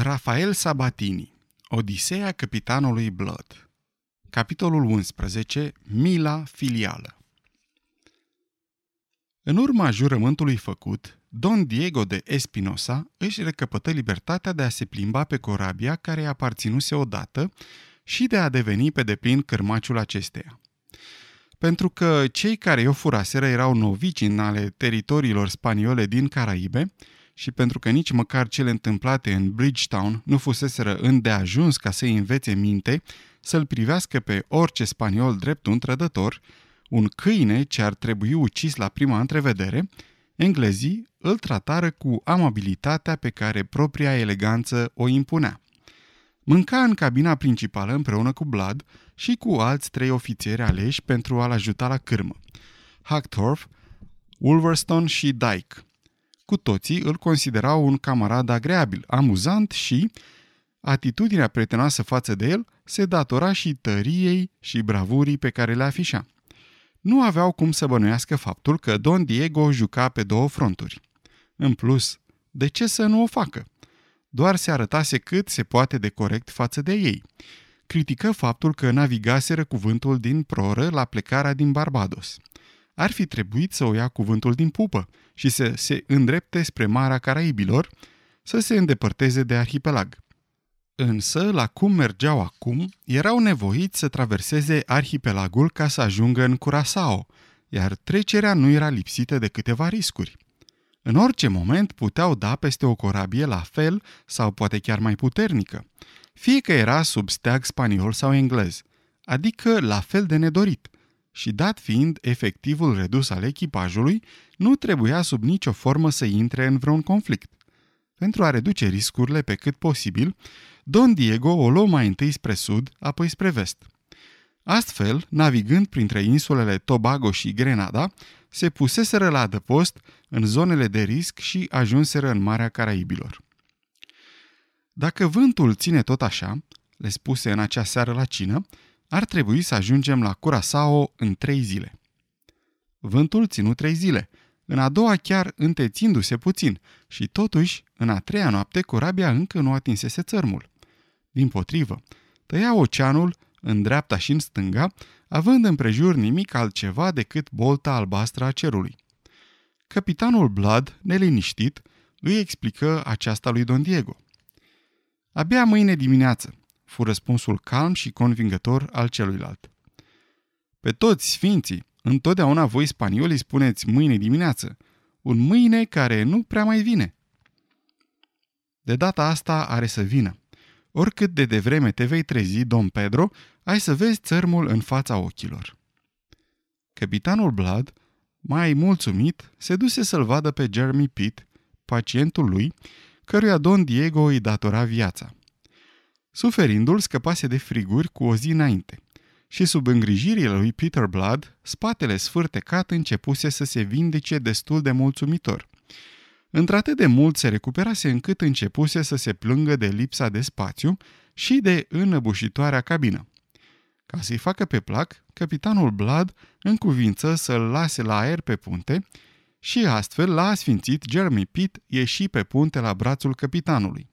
Rafael Sabatini Odiseea capitanului Blood Capitolul 11 Mila filială În urma jurământului făcut, Don Diego de Espinosa își recăpătă libertatea de a se plimba pe corabia care i-a aparținuse odată și de a deveni pe deplin cârmaciul acesteia. Pentru că cei care o furaseră erau novici în ale teritoriilor spaniole din Caraibe, și pentru că nici măcar cele întâmplate în Bridgetown nu fuseseră îndeajuns ca să-i învețe minte să-l privească pe orice spaniol drept un trădător, un câine ce ar trebui ucis la prima întrevedere, englezii îl tratară cu amabilitatea pe care propria eleganță o impunea. Mânca în cabina principală împreună cu Blood și cu alți trei ofițeri aleși pentru a-l ajuta la cârmă. Hackthorpe, Wolverstone și Dyke. Cu toții îl considerau un camarad agreabil, amuzant și atitudinea prietenoasă față de el se datora și tăriei și bravurii pe care le afișa. Nu aveau cum să bănuiască faptul că Don Diego juca pe două fronturi. În plus, de ce să nu o facă? Doar se arătase cât se poate de corect față de ei. Critică faptul că navigaseră cuvântul din proră la plecarea din Barbados – ar fi trebuit să o ia cuvântul din pupă și să se îndrepte spre Marea Caraibilor, să se îndepărteze de arhipelag. Însă, la cum mergeau acum, erau nevoiți să traverseze arhipelagul ca să ajungă în Curaçao, iar trecerea nu era lipsită de câteva riscuri. În orice moment puteau da peste o corabie la fel sau poate chiar mai puternică, fie că era sub steag spaniol sau englez, adică la fel de nedorit – și dat fiind efectivul redus al echipajului, nu trebuia sub nicio formă să intre în vreun conflict. Pentru a reduce riscurile pe cât posibil, Don Diego o luă mai întâi spre sud, apoi spre vest. Astfel, navigând printre insulele Tobago și Grenada, se puseseră la adăpost în zonele de risc și ajunseră în Marea Caraibilor. Dacă vântul ține tot așa, le spuse în acea seară la cină, ar trebui să ajungem la Curaçao în trei zile. Vântul ținu trei zile, în a doua chiar întețindu-se puțin și totuși, în a treia noapte, corabia încă nu atinsese țărmul. Din potrivă, tăia oceanul în dreapta și în stânga, având împrejur nimic altceva decât bolta albastră a cerului. Capitanul Blood, neliniștit, îi explică aceasta lui Don Diego. Abia mâine dimineață, fu răspunsul calm și convingător al celuilalt. Pe toți sfinții, întotdeauna voi spaniolii spuneți mâine dimineață, un mâine care nu prea mai vine. De data asta are să vină. Oricât de devreme te vei trezi, domn Pedro, ai să vezi țărmul în fața ochilor. Capitanul Blood, mai mulțumit, se duse să-l vadă pe Jeremy Pitt, pacientul lui, căruia Don Diego îi datora viața. Suferindul scăpase de friguri cu o zi înainte și sub îngrijirile lui Peter Blood, spatele sfârtecat începuse să se vindece destul de mulțumitor. Într-atât de mult se recuperase încât începuse să se plângă de lipsa de spațiu și de înăbușitoarea cabină. Ca să-i facă pe plac, capitanul Blood încuvință să-l lase la aer pe punte și astfel l-a asfințit Jeremy Pitt ieși pe punte la brațul capitanului.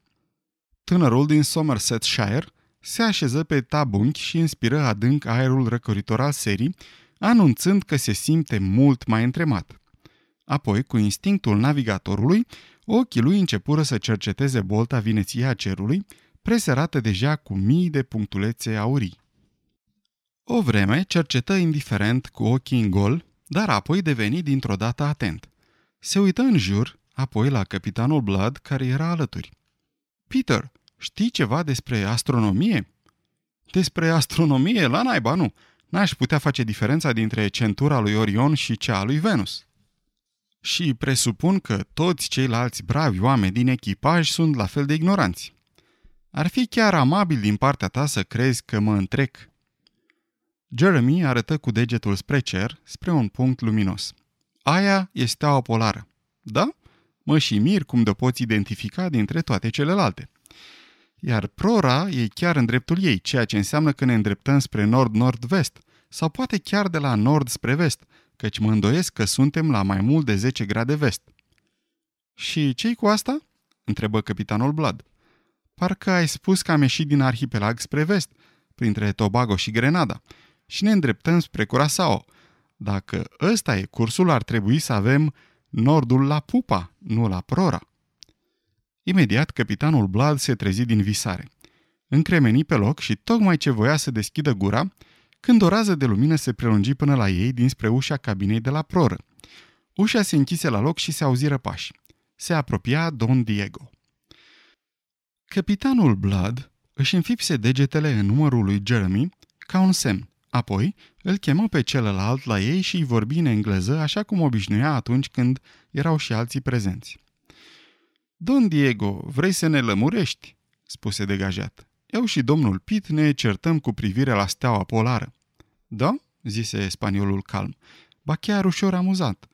Tânărul din Somersetshire se așeză pe tabunchi și inspiră adânc aerul răcoritor al serii, anunțând că se simte mult mai întremat. Apoi, cu instinctul navigatorului, ochii lui începură să cerceteze bolta vineției a cerului, preserată deja cu mii de punctulețe aurii. O vreme cercetă indiferent cu ochii în gol, dar apoi deveni dintr-o dată atent. Se uită în jur, apoi la capitanul Blood, care era alături. Peter, știi ceva despre astronomie? Despre astronomie? La naiba, nu. N-aș putea face diferența dintre centura lui Orion și cea a lui Venus. Și presupun că toți ceilalți bravi oameni din echipaj sunt la fel de ignoranți. Ar fi chiar amabil din partea ta să crezi că mă întrec. Jeremy arătă cu degetul spre cer, spre un punct luminos. Aia este steaua polară. Da? Mă și mir cum de poți identifica dintre toate celelalte iar prora e chiar în dreptul ei, ceea ce înseamnă că ne îndreptăm spre nord-nord-vest, sau poate chiar de la nord spre vest, căci mă îndoiesc că suntem la mai mult de 10 grade vest. Și ce cu asta?" întrebă capitanul Blood. Parcă ai spus că am ieșit din arhipelag spre vest, printre Tobago și Grenada, și ne îndreptăm spre Curaçao. Dacă ăsta e cursul, ar trebui să avem nordul la Pupa, nu la Prora. Imediat, capitanul Blad se trezi din visare. Încremeni pe loc și tocmai ce voia să deschidă gura, când o rază de lumină se prelungi până la ei dinspre ușa cabinei de la proră. Ușa se închise la loc și se auziră pași. Se apropia Don Diego. Capitanul Blood își înfipse degetele în numărul lui Jeremy ca un semn. Apoi îl chemă pe celălalt la ei și îi vorbi în engleză așa cum obișnuia atunci când erau și alții prezenți. Don Diego, vrei să ne lămurești?" spuse degajat. Eu și domnul Pitt ne certăm cu privire la steaua polară. Da? zise spaniolul calm. Ba chiar ușor amuzat.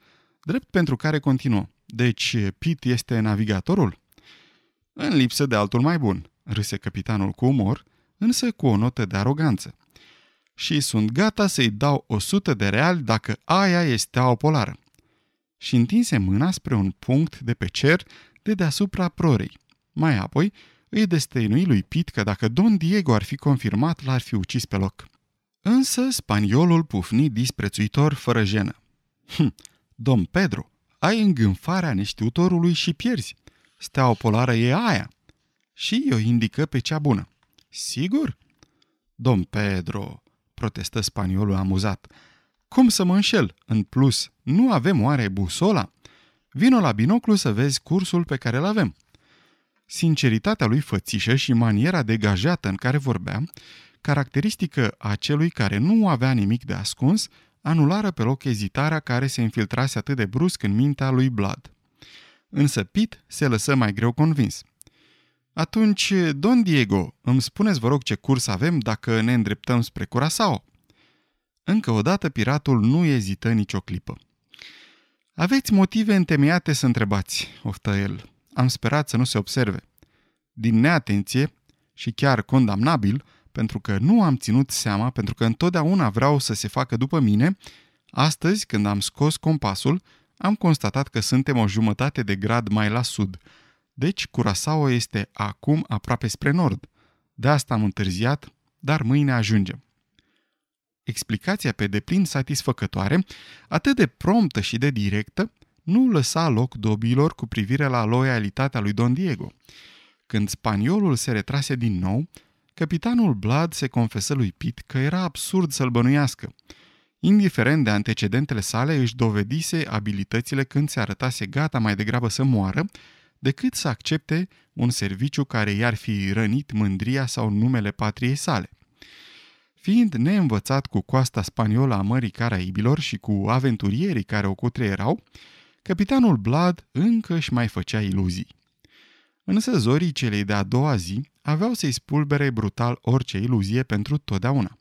Drept pentru care continuă. Deci Pitt este navigatorul? În lipsă de altul mai bun, râse capitanul cu umor, însă cu o notă de aroganță. Și sunt gata să-i dau o sută de reali dacă aia este o polară. Și întinse mâna spre un punct de pe cer de deasupra prorei. Mai apoi îi destăinui lui Pit că dacă Don Diego ar fi confirmat, l-ar fi ucis pe loc. Însă spaniolul pufni disprețuitor fără jenă. Hm, Dom Pedro, ai îngânfarea neștiutorului și pierzi. Steaua polară e aia. Și o indică pe cea bună. Sigur? Dom Pedro, protestă spaniolul amuzat. Cum să mă înșel? În plus, nu avem oare busola? Vino la binoclu să vezi cursul pe care îl avem. Sinceritatea lui fățișă și maniera degajată în care vorbea, caracteristică a celui care nu avea nimic de ascuns, anulară pe loc ezitarea care se infiltrase atât de brusc în mintea lui Blood. Însă Pit se lăsă mai greu convins. Atunci, Don Diego, îmi spuneți vă rog ce curs avem dacă ne îndreptăm spre Curaçao? Încă o dată piratul nu ezită nicio clipă. Aveți motive întemeiate să întrebați, oftă el. Am sperat să nu se observe. Din neatenție și chiar condamnabil, pentru că nu am ținut seama, pentru că întotdeauna vreau să se facă după mine, astăzi, când am scos compasul, am constatat că suntem o jumătate de grad mai la sud. Deci Curaçao este acum aproape spre nord. De asta am întârziat, dar mâine ajungem. Explicația pe deplin satisfăcătoare, atât de promptă și de directă, nu lăsa loc dobilor cu privire la loialitatea lui Don Diego. Când spaniolul se retrase din nou, capitanul Blood se confesă lui Pitt că era absurd să-l bănuiască. Indiferent de antecedentele sale, își dovedise abilitățile când se arătase gata mai degrabă să moară, decât să accepte un serviciu care i-ar fi rănit mândria sau numele patriei sale. Fiind neînvățat cu coasta spaniolă a Mării Caraibilor și cu aventurierii care o cutreierau, capitanul Blood încă își mai făcea iluzii. Însă zorii celei de-a doua zi aveau să-i spulbere brutal orice iluzie pentru totdeauna.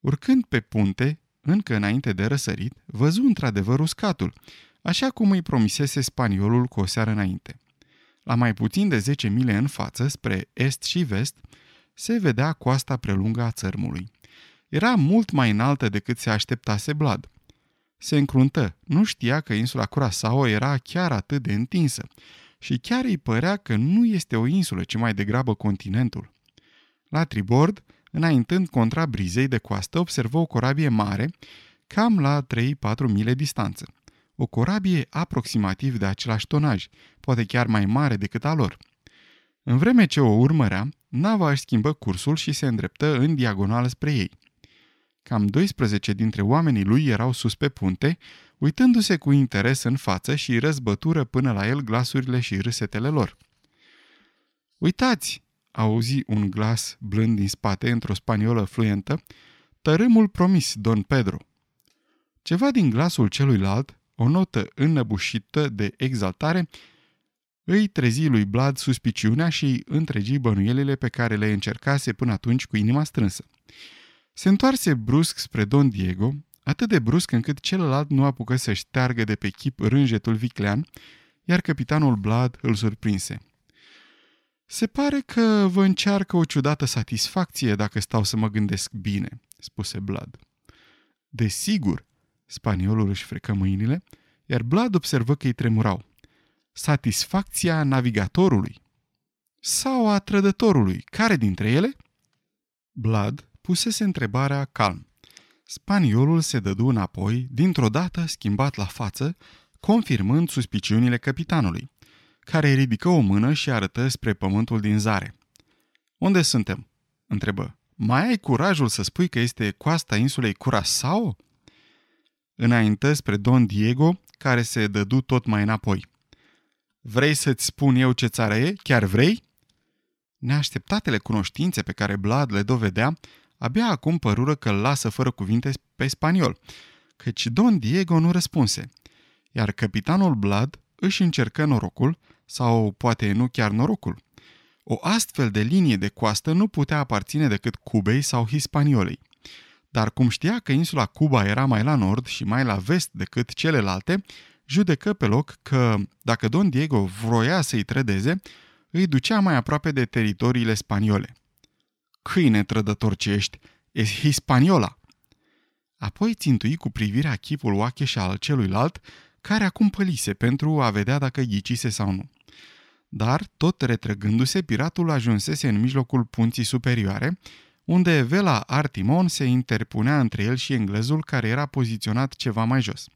Urcând pe punte, încă înainte de răsărit, văzu într-adevăr uscatul, așa cum îi promisese spaniolul cu o seară înainte. La mai puțin de 10 mile în față, spre est și vest, se vedea coasta prelungă a țărmului. Era mult mai înaltă decât se așteptase Blad. Se încruntă, nu știa că insula Curaçao era chiar atât de întinsă și chiar îi părea că nu este o insulă, ci mai degrabă continentul. La tribord, înaintând contra brizei de coastă, observă o corabie mare, cam la 3-4 mile distanță. O corabie aproximativ de același tonaj, poate chiar mai mare decât a lor. În vreme ce o urmărea, nava își schimbă cursul și se îndreptă în diagonală spre ei. Cam 12 dintre oamenii lui erau sus pe punte, uitându-se cu interes în față și răzbătură până la el glasurile și râsetele lor. Uitați!" auzi un glas blând din spate într-o spaniolă fluentă, tărâmul promis, Don Pedro. Ceva din glasul celuilalt, o notă înnăbușită de exaltare, îi trezi lui Blad suspiciunea și întregi bănuielile pe care le încercase până atunci cu inima strânsă. Se întoarse brusc spre Don Diego, atât de brusc încât celălalt nu apucă să șteargă de pe chip rânjetul viclean, iar capitanul Blad îl surprinse. Se pare că vă încearcă o ciudată satisfacție dacă stau să mă gândesc bine, spuse Blad. Desigur, spaniolul își frecă mâinile, iar Blad observă că îi tremurau. Satisfacția navigatorului. sau a trădătorului? Care dintre ele? Blood pusese întrebarea calm. Spaniolul se dădu înapoi, dintr-o dată schimbat la față, confirmând suspiciunile capitanului, care ridică o mână și arătă spre pământul din zare. Unde suntem?" întrebă. Mai ai curajul să spui că este coasta insulei Curaçao?" Înainte spre Don Diego, care se dădu tot mai înapoi. Vrei să-ți spun eu ce țară e? Chiar vrei?" Neașteptatele cunoștințe pe care Blad le dovedea, abia acum părură că îl lasă fără cuvinte pe spaniol, căci Don Diego nu răspunse, iar capitanul Blad își încercă norocul, sau poate nu chiar norocul. O astfel de linie de coastă nu putea aparține decât Cubei sau Hispaniolei. Dar cum știa că insula Cuba era mai la nord și mai la vest decât celelalte, judecă pe loc că, dacă Don Diego vroia să-i trădeze, îi ducea mai aproape de teritoriile spaniole. Câine trădător ce ești, e Hispaniola! Apoi țintui cu privirea chipul oacheș al celuilalt, care acum pălise pentru a vedea dacă ghicise sau nu. Dar, tot retrăgându-se, piratul ajunsese în mijlocul punții superioare, unde vela Artimon se interpunea între el și englezul care era poziționat ceva mai jos.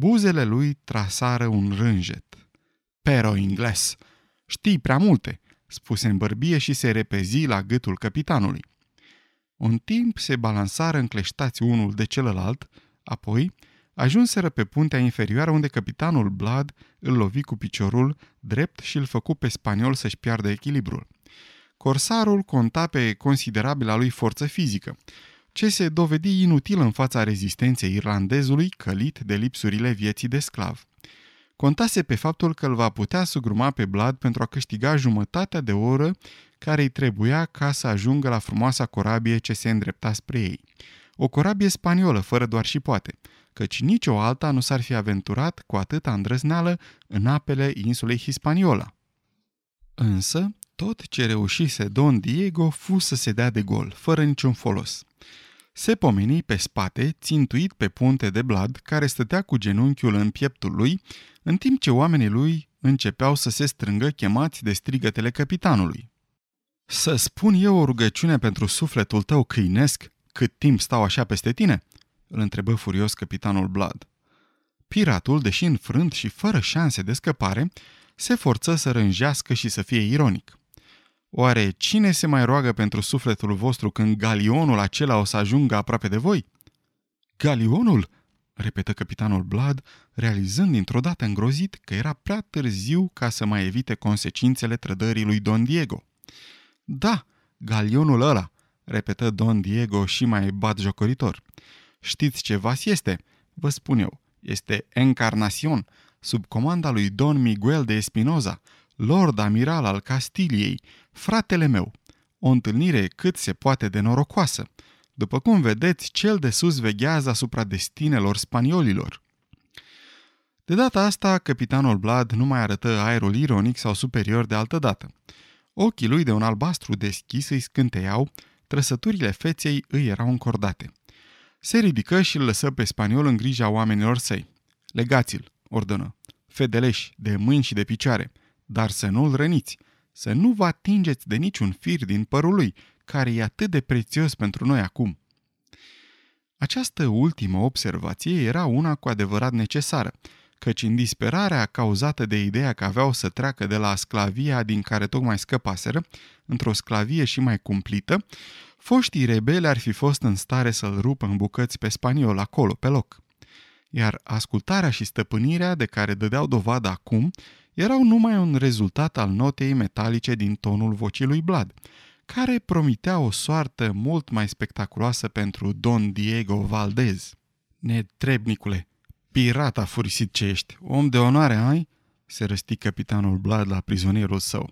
Buzele lui trasară un rânjet. Pero ingles! Știi prea multe!" spuse în bărbie și se repezi la gâtul capitanului. Un timp se balansară încleștați unul de celălalt, apoi ajunseră pe puntea inferioară unde capitanul Blad îl lovi cu piciorul drept și îl făcu pe spaniol să-și piardă echilibrul. Corsarul conta pe considerabilă lui forță fizică, ce se dovedi inutil în fața rezistenței irlandezului călit de lipsurile vieții de sclav. Contase pe faptul că îl va putea sugruma pe Blad pentru a câștiga jumătatea de oră care îi trebuia ca să ajungă la frumoasa corabie ce se îndrepta spre ei. O corabie spaniolă, fără doar și poate, căci nicio alta nu s-ar fi aventurat cu atâta îndrăzneală în apele insulei Hispaniola. Însă, tot ce reușise Don Diego fu să se dea de gol, fără niciun folos. Se pomeni pe spate, țintuit pe punte de blad, care stătea cu genunchiul în pieptul lui, în timp ce oamenii lui începeau să se strângă chemați de strigătele capitanului. Să spun eu o rugăciune pentru sufletul tău câinesc, cât timp stau așa peste tine?" îl întrebă furios capitanul Blood. Piratul, deși înfrânt și fără șanse de scăpare, se forță să rânjească și să fie ironic. Oare cine se mai roagă pentru sufletul vostru când galionul acela o să ajungă aproape de voi? Galionul? repetă capitanul Blood, realizând dintr-o dată îngrozit că era prea târziu ca să mai evite consecințele trădării lui Don Diego. Da, galionul ăla, repetă Don Diego și mai bat jocoritor. Știți ce vas este? Vă spun eu, este Encarnacion, sub comanda lui Don Miguel de Espinoza, lord amiral al Castiliei, fratele meu. O întâlnire cât se poate de norocoasă. După cum vedeți, cel de sus veghează asupra destinelor spaniolilor. De data asta, capitanul Blad nu mai arătă aerul ironic sau superior de altă dată. Ochii lui de un albastru deschis îi scânteiau, trăsăturile feței îi erau încordate. Se ridică și îl lăsă pe spaniol în grija oamenilor săi. Legați-l, ordonă. Fedeleși, de mâini și de picioare, dar să nu-l răniți, să nu vă atingeți de niciun fir din părul lui, care e atât de prețios pentru noi acum. Această ultimă observație era una cu adevărat necesară, căci în disperarea cauzată de ideea că aveau să treacă de la sclavia din care tocmai scăpaseră, într-o sclavie și mai cumplită, foștii rebeli ar fi fost în stare să-l rupă în bucăți pe spaniol acolo, pe loc. Iar ascultarea și stăpânirea de care dădeau dovadă acum erau numai un rezultat al notei metalice din tonul vocii lui Blad, care promitea o soartă mult mai spectaculoasă pentru Don Diego Valdez. Netrebnicule, pirata furisit ce ești, om de onoare ai? se răsti capitanul Blad la prizonierul său.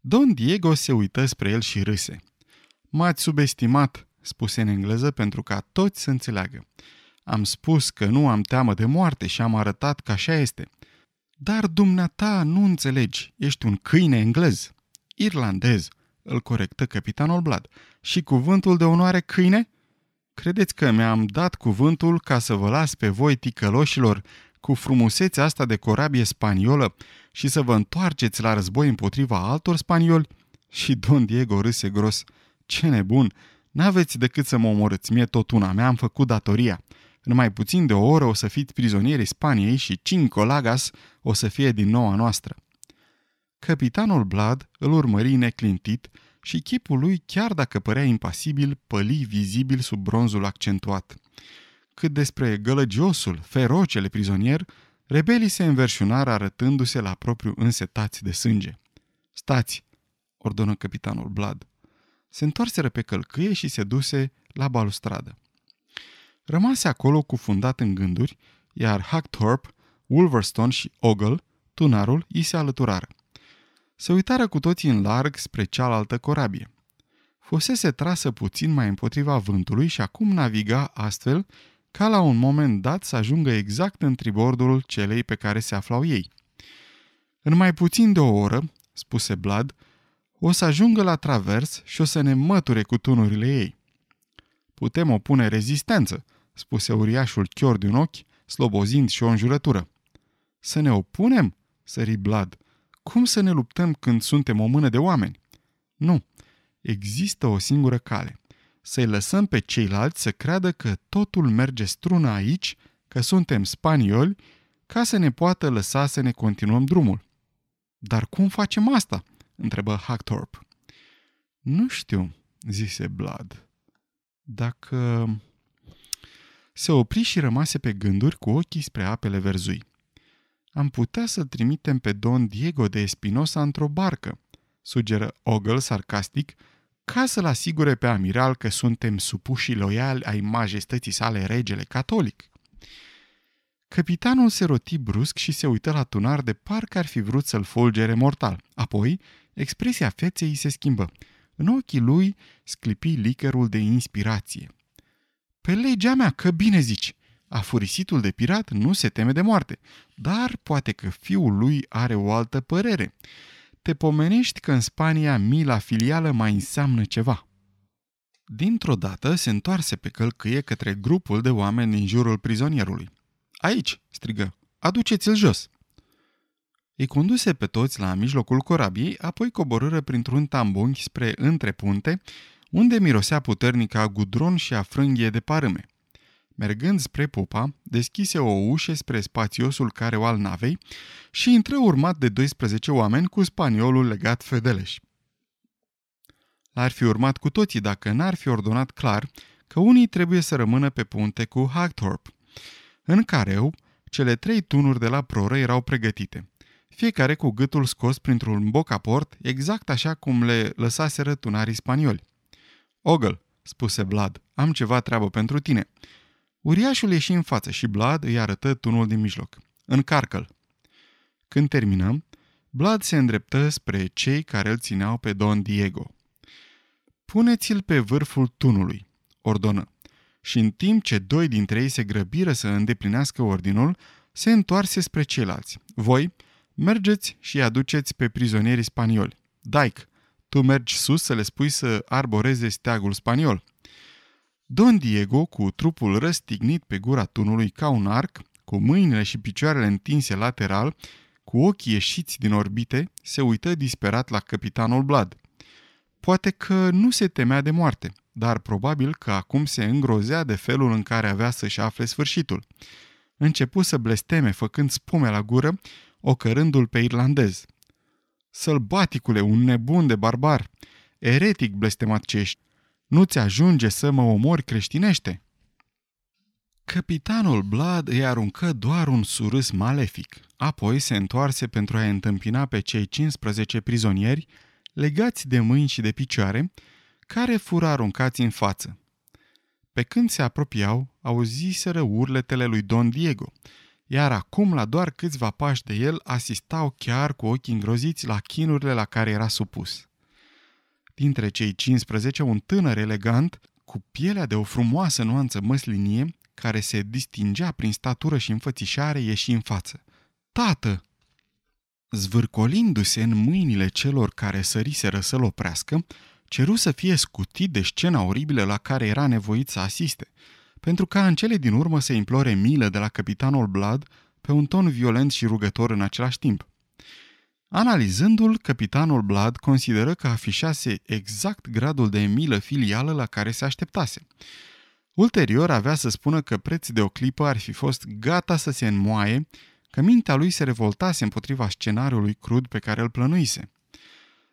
Don Diego se uită spre el și râse. M-ați subestimat, spuse în engleză pentru ca toți să înțeleagă. Am spus că nu am teamă de moarte și am arătat că așa este. Dar dumneata nu înțelegi, ești un câine englez. Irlandez, îl corectă capitanul Blad. Și cuvântul de onoare câine? Credeți că mi-am dat cuvântul ca să vă las pe voi ticăloșilor cu frumusețea asta de corabie spaniolă și să vă întoarceți la război împotriva altor spanioli? Și Don Diego râse gros. Ce nebun! N-aveți decât să mă omorâți, mie tot una, mi-am făcut datoria. În mai puțin de o oră o să fiți prizonieri Spaniei și Cinco Lagas o să fie din noua noastră. Capitanul Blad îl urmări neclintit și chipul lui, chiar dacă părea impasibil, păli vizibil sub bronzul accentuat. Cât despre gălăgiosul, ferocele prizonier, rebelii se înverșunară arătându-se la propriu însetați de sânge. Stați, ordonă capitanul Blad. Se întoarseră pe călcâie și se duse la balustradă. Rămase acolo cufundat în gânduri, iar Hackthorpe, Wolverstone și Ogle, tunarul, îi se alăturară. Se uitară cu toții în larg spre cealaltă corabie. Fusese trasă puțin mai împotriva vântului și acum naviga astfel ca la un moment dat să ajungă exact în tribordul celei pe care se aflau ei. În mai puțin de o oră, spuse Blad, o să ajungă la travers și o să ne măture cu tunurile ei. Putem opune rezistență, spuse uriașul chior de un ochi, slobozind și o înjurătură. Să ne opunem? sări Blad. Cum să ne luptăm când suntem o mână de oameni? Nu. Există o singură cale. Să-i lăsăm pe ceilalți să creadă că totul merge strună aici, că suntem spanioli, ca să ne poată lăsa să ne continuăm drumul. Dar cum facem asta? întrebă Hackthorpe. Nu știu, zise Blood. Dacă... Se opri și rămase pe gânduri cu ochii spre apele verzui am putea să trimitem pe Don Diego de Espinosa într-o barcă, sugeră Ogle sarcastic, ca să-l asigure pe amiral că suntem supuși loiali ai majestății sale regele catolic. Capitanul se roti brusc și se uită la tunar de parcă ar fi vrut să-l fulgere mortal. Apoi, expresia feței se schimbă. În ochii lui sclipi licărul de inspirație. Pe legea mea, că bine zici! Afurisitul de pirat nu se teme de moarte, dar poate că fiul lui are o altă părere. Te pomenești că în Spania mila filială mai înseamnă ceva. Dintr-o dată se întoarse pe călcâie către grupul de oameni din jurul prizonierului. Aici!" strigă. Aduceți-l jos!" Îi conduse pe toți la mijlocul corabiei, apoi coborâră printr-un tambunghi spre întrepunte, unde mirosea puternic a gudron și a frânghie de parâme. Mergând spre popa, deschise o ușă spre spațiosul care al navei și intră urmat de 12 oameni cu spaniolul legat fedeleș. L-ar fi urmat cu toții dacă n-ar fi ordonat clar că unii trebuie să rămână pe punte cu Hagthorpe. În careu, cele trei tunuri de la proră erau pregătite, fiecare cu gâtul scos printr-un bocaport, exact așa cum le lăsaseră tunarii spanioli. Ogle, spuse Vlad, am ceva treabă pentru tine. Uriașul ieși în față și Blad îi arătă tunul din mijloc. Încarcă-l. Când terminăm, Blad se îndreptă spre cei care îl țineau pe Don Diego. Puneți-l pe vârful tunului, ordonă. Și în timp ce doi dintre ei se grăbiră să îndeplinească ordinul, se întoarse spre ceilalți. Voi, mergeți și aduceți pe prizonierii spanioli. Daic, tu mergi sus să le spui să arboreze steagul spaniol. Don Diego, cu trupul răstignit pe gura tunului ca un arc, cu mâinile și picioarele întinse lateral, cu ochii ieșiți din orbite, se uită disperat la capitanul Blad. Poate că nu se temea de moarte, dar probabil că acum se îngrozea de felul în care avea să-și afle sfârșitul. Începu să blesteme, făcând spume la gură, ocărându-l pe irlandez. Sălbaticule, un nebun de barbar! Eretic blestemat ce ești! Nu-ți ajunge să mă omori creștinește?" Capitanul Blood îi aruncă doar un surâs malefic, apoi se întoarse pentru a întâmpina pe cei 15 prizonieri, legați de mâini și de picioare, care fură aruncați în față. Pe când se apropiau, auziseră urletele lui Don Diego, iar acum, la doar câțiva pași de el, asistau chiar cu ochii îngroziți la chinurile la care era supus. Dintre cei 15, un tânăr elegant, cu pielea de o frumoasă nuanță măslinie, care se distingea prin statură și înfățișare, ieși în față. Tată! Zvârcolindu-se în mâinile celor care săriseră să-l oprească, ceru să fie scutit de scena oribilă la care era nevoit să asiste, pentru ca în cele din urmă să implore milă de la capitanul Blood pe un ton violent și rugător în același timp. Analizându-l, capitanul Blood consideră că afișase exact gradul de milă filială la care se așteptase. Ulterior avea să spună că preț de o clipă ar fi fost gata să se înmoaie, că mintea lui se revoltase împotriva scenariului crud pe care îl plănuise.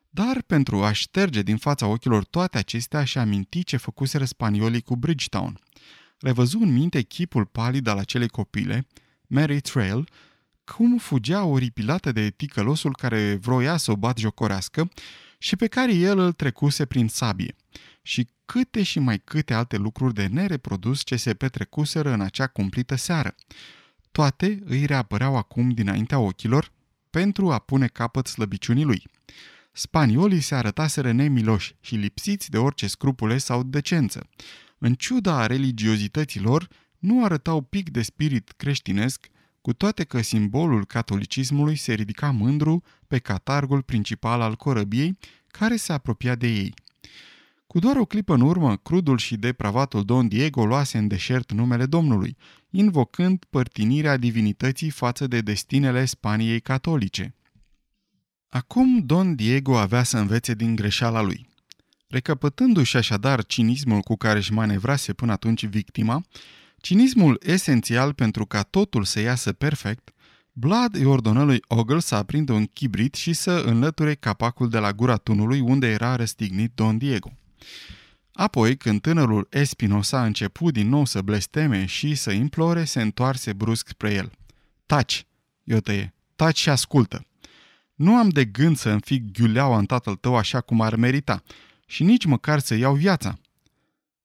Dar pentru a șterge din fața ochilor toate acestea și aminti ce făcuseră spaniolii cu Bridgetown. Revăzu în minte chipul palid al acelei copile, Mary Trail, cum fugea oripilată de ticălosul care vroia să o bat jocorească și pe care el îl trecuse prin sabie. Și câte și mai câte alte lucruri de nereprodus ce se petrecuseră în acea cumplită seară. Toate îi reapăreau acum dinaintea ochilor pentru a pune capăt slăbiciunii lui. Spaniolii se arătaseră nemiloși și lipsiți de orice scrupule sau decență. În ciuda religiozităților, nu arătau pic de spirit creștinesc, cu toate că simbolul catolicismului se ridica mândru pe catargul principal al corăbiei, care se apropia de ei. Cu doar o clipă în urmă, crudul și depravatul Don Diego luase în deșert numele Domnului, invocând părtinirea divinității față de destinele Spaniei catolice. Acum Don Diego avea să învețe din greșeala lui. Recăpătându-și așadar cinismul cu care își manevrase până atunci victima, cinismul esențial pentru ca totul să iasă perfect, Blood îi ordonă lui Ogle să aprindă un chibrit și să înlăture capacul de la gura tunului unde era răstignit Don Diego. Apoi, când tânărul Espinosa a început din nou să blesteme și să implore, se întoarse brusc spre el. Taci, eu tăie, taci și ascultă. Nu am de gând să înfig ghiuleaua în tatăl tău așa cum ar merita și nici măcar să iau viața.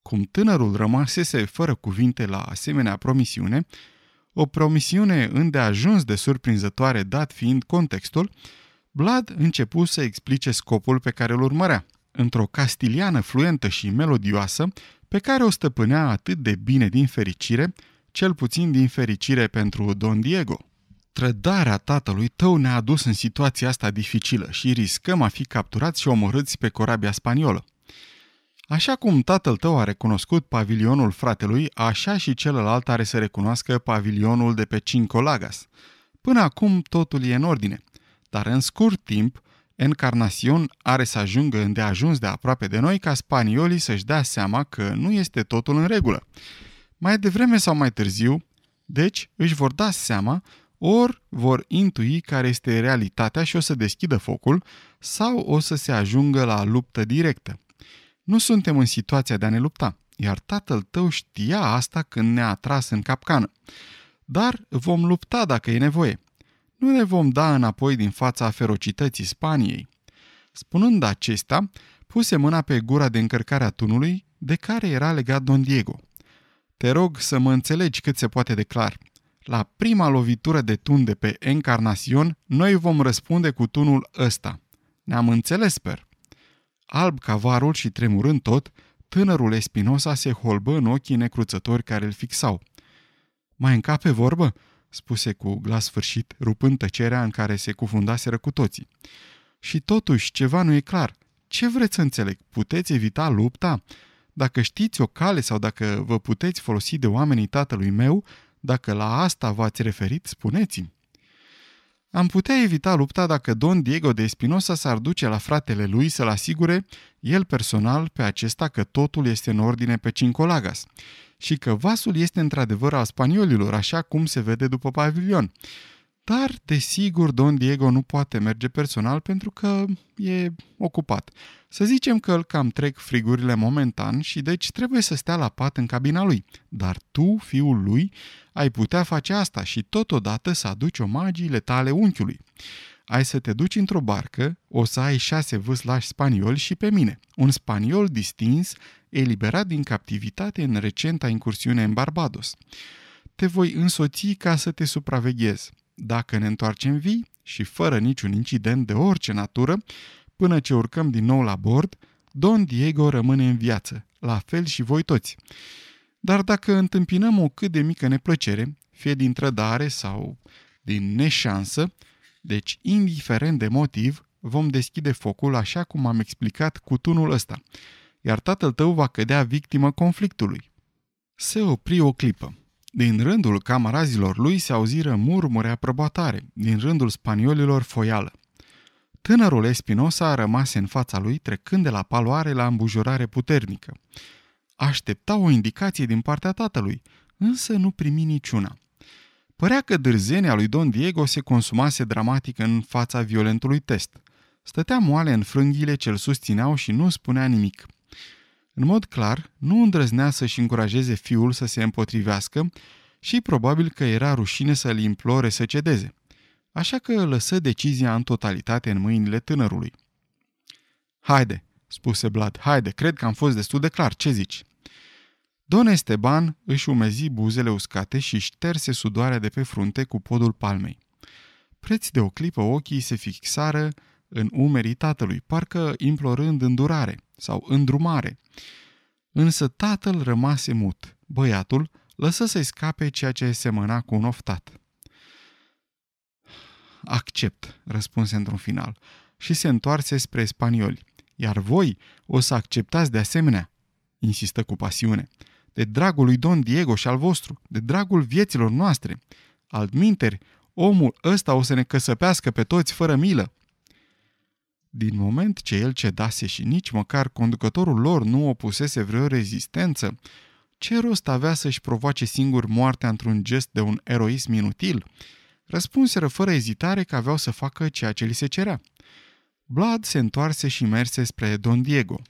Cum tânărul rămasese fără cuvinte la asemenea promisiune, o promisiune îndeajuns de surprinzătoare dat fiind contextul, Vlad începu să explice scopul pe care îl urmărea, într-o castiliană fluentă și melodioasă, pe care o stăpânea atât de bine din fericire, cel puțin din fericire pentru Don Diego. Trădarea tatălui tău ne-a adus în situația asta dificilă și riscăm a fi capturați și omorâți pe corabia spaniolă. Așa cum tatăl tău a recunoscut pavilionul fratelui, așa și celălalt are să recunoască pavilionul de pe Cinco Lagas. Până acum totul e în ordine, dar în scurt timp, Encarnațion are să ajungă îndeajuns de aproape de noi ca spaniolii să-și dea seama că nu este totul în regulă. Mai devreme sau mai târziu, deci își vor da seama ori vor intui care este realitatea și o să deschidă focul, sau o să se ajungă la luptă directă. Nu suntem în situația de a ne lupta, iar tatăl tău știa asta când ne-a tras în capcană. Dar vom lupta dacă e nevoie. Nu ne vom da înapoi din fața ferocității Spaniei. Spunând acesta, puse mâna pe gura de încărcare a tunului de care era legat Don Diego. Te rog să mă înțelegi cât se poate de clar. La prima lovitură de tun de pe Encarnațion, noi vom răspunde cu tunul ăsta. Ne-am înțeles, sper. Alb ca varul și tremurând tot, tânărul Espinosa se holbă în ochii necruțători care îl fixau. Mai încape vorbă?" spuse cu glas sfârșit, rupând tăcerea în care se cufundaseră cu toții. Și totuși, ceva nu e clar. Ce vreți să înțeleg? Puteți evita lupta? Dacă știți o cale sau dacă vă puteți folosi de oamenii tatălui meu, dacă la asta v-ați referit, spuneți-mi. Am putea evita lupta dacă Don Diego de Espinosa s-ar duce la fratele lui să-l asigure, el personal, pe acesta că totul este în ordine pe Cincolagas și că vasul este într-adevăr al spaniolilor, așa cum se vede după pavilion. Dar, desigur, Don Diego nu poate merge personal pentru că e ocupat. Să zicem că îl cam trec frigurile momentan și deci trebuie să stea la pat în cabina lui. Dar tu, fiul lui, ai putea face asta și totodată să aduci omagiile tale unchiului. Ai să te duci într-o barcă, o să ai șase vâslași spanioli și pe mine, un spaniol distins, eliberat din captivitate în recenta incursiune în Barbados. Te voi însoți ca să te supraveghez. Dacă ne întoarcem vii și fără niciun incident de orice natură, până ce urcăm din nou la bord, Don Diego rămâne în viață, la fel și voi toți. Dar dacă întâmpinăm o cât de mică neplăcere, fie din trădare sau din neșansă, deci indiferent de motiv, vom deschide focul așa cum am explicat cu tunul ăsta, iar tatăl tău va cădea victimă conflictului. Se opri o clipă. Din rândul camarazilor lui se auziră murmure aprobatoare, din rândul spaniolilor foială. Tânărul Espinosa rămase în fața lui, trecând de la paloare la îmbujurare puternică. Aștepta o indicație din partea tatălui, însă nu primi niciuna. Părea că dârzenia lui Don Diego se consumase dramatic în fața violentului test. Stătea moale în frânghile ce îl susțineau și nu spunea nimic. În mod clar, nu îndrăznea să-și încurajeze fiul să se împotrivească și probabil că era rușine să-l implore să cedeze. Așa că lăsă decizia în totalitate în mâinile tânărului. Haide, spuse Blad, haide, cred că am fost destul de clar, ce zici? Don Esteban își umezi buzele uscate și șterse sudoarea de pe frunte cu podul palmei. Preț de o clipă ochii se fixară în umerii tatălui, parcă implorând îndurare sau îndrumare. Însă tatăl rămase mut. Băiatul lăsă să-i scape ceea ce semăna cu un oftat. Accept, răspunse într-un final, și se întoarse spre spanioli. Iar voi o să acceptați de asemenea, insistă cu pasiune de dragul lui Don Diego și al vostru, de dragul vieților noastre. Altminteri, omul ăsta o să ne căsăpească pe toți fără milă. Din moment ce el cedase și nici măcar conducătorul lor nu opusese vreo rezistență, ce rost avea să-și provoace singur moartea într-un gest de un eroism inutil? Răspunseră fără ezitare că aveau să facă ceea ce li se cerea. Vlad se întoarse și merse spre Don Diego.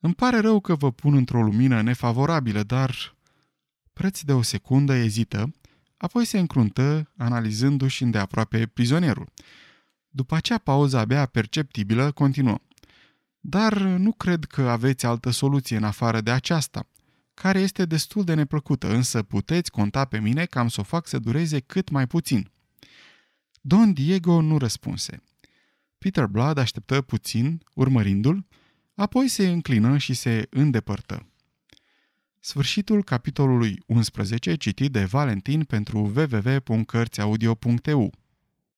Îmi pare rău că vă pun într-o lumină nefavorabilă, dar... Preț de o secundă ezită, apoi se încruntă, analizându-și îndeaproape prizonierul. După acea pauză abia perceptibilă, continuă. Dar nu cred că aveți altă soluție în afară de aceasta, care este destul de neplăcută, însă puteți conta pe mine că am să o fac să dureze cât mai puțin. Don Diego nu răspunse. Peter Blood așteptă puțin, urmărindu-l, Apoi se înclină și se îndepărtă. Sfârșitul capitolului 11 citit de Valentin pentru www.cărțiaudio.eu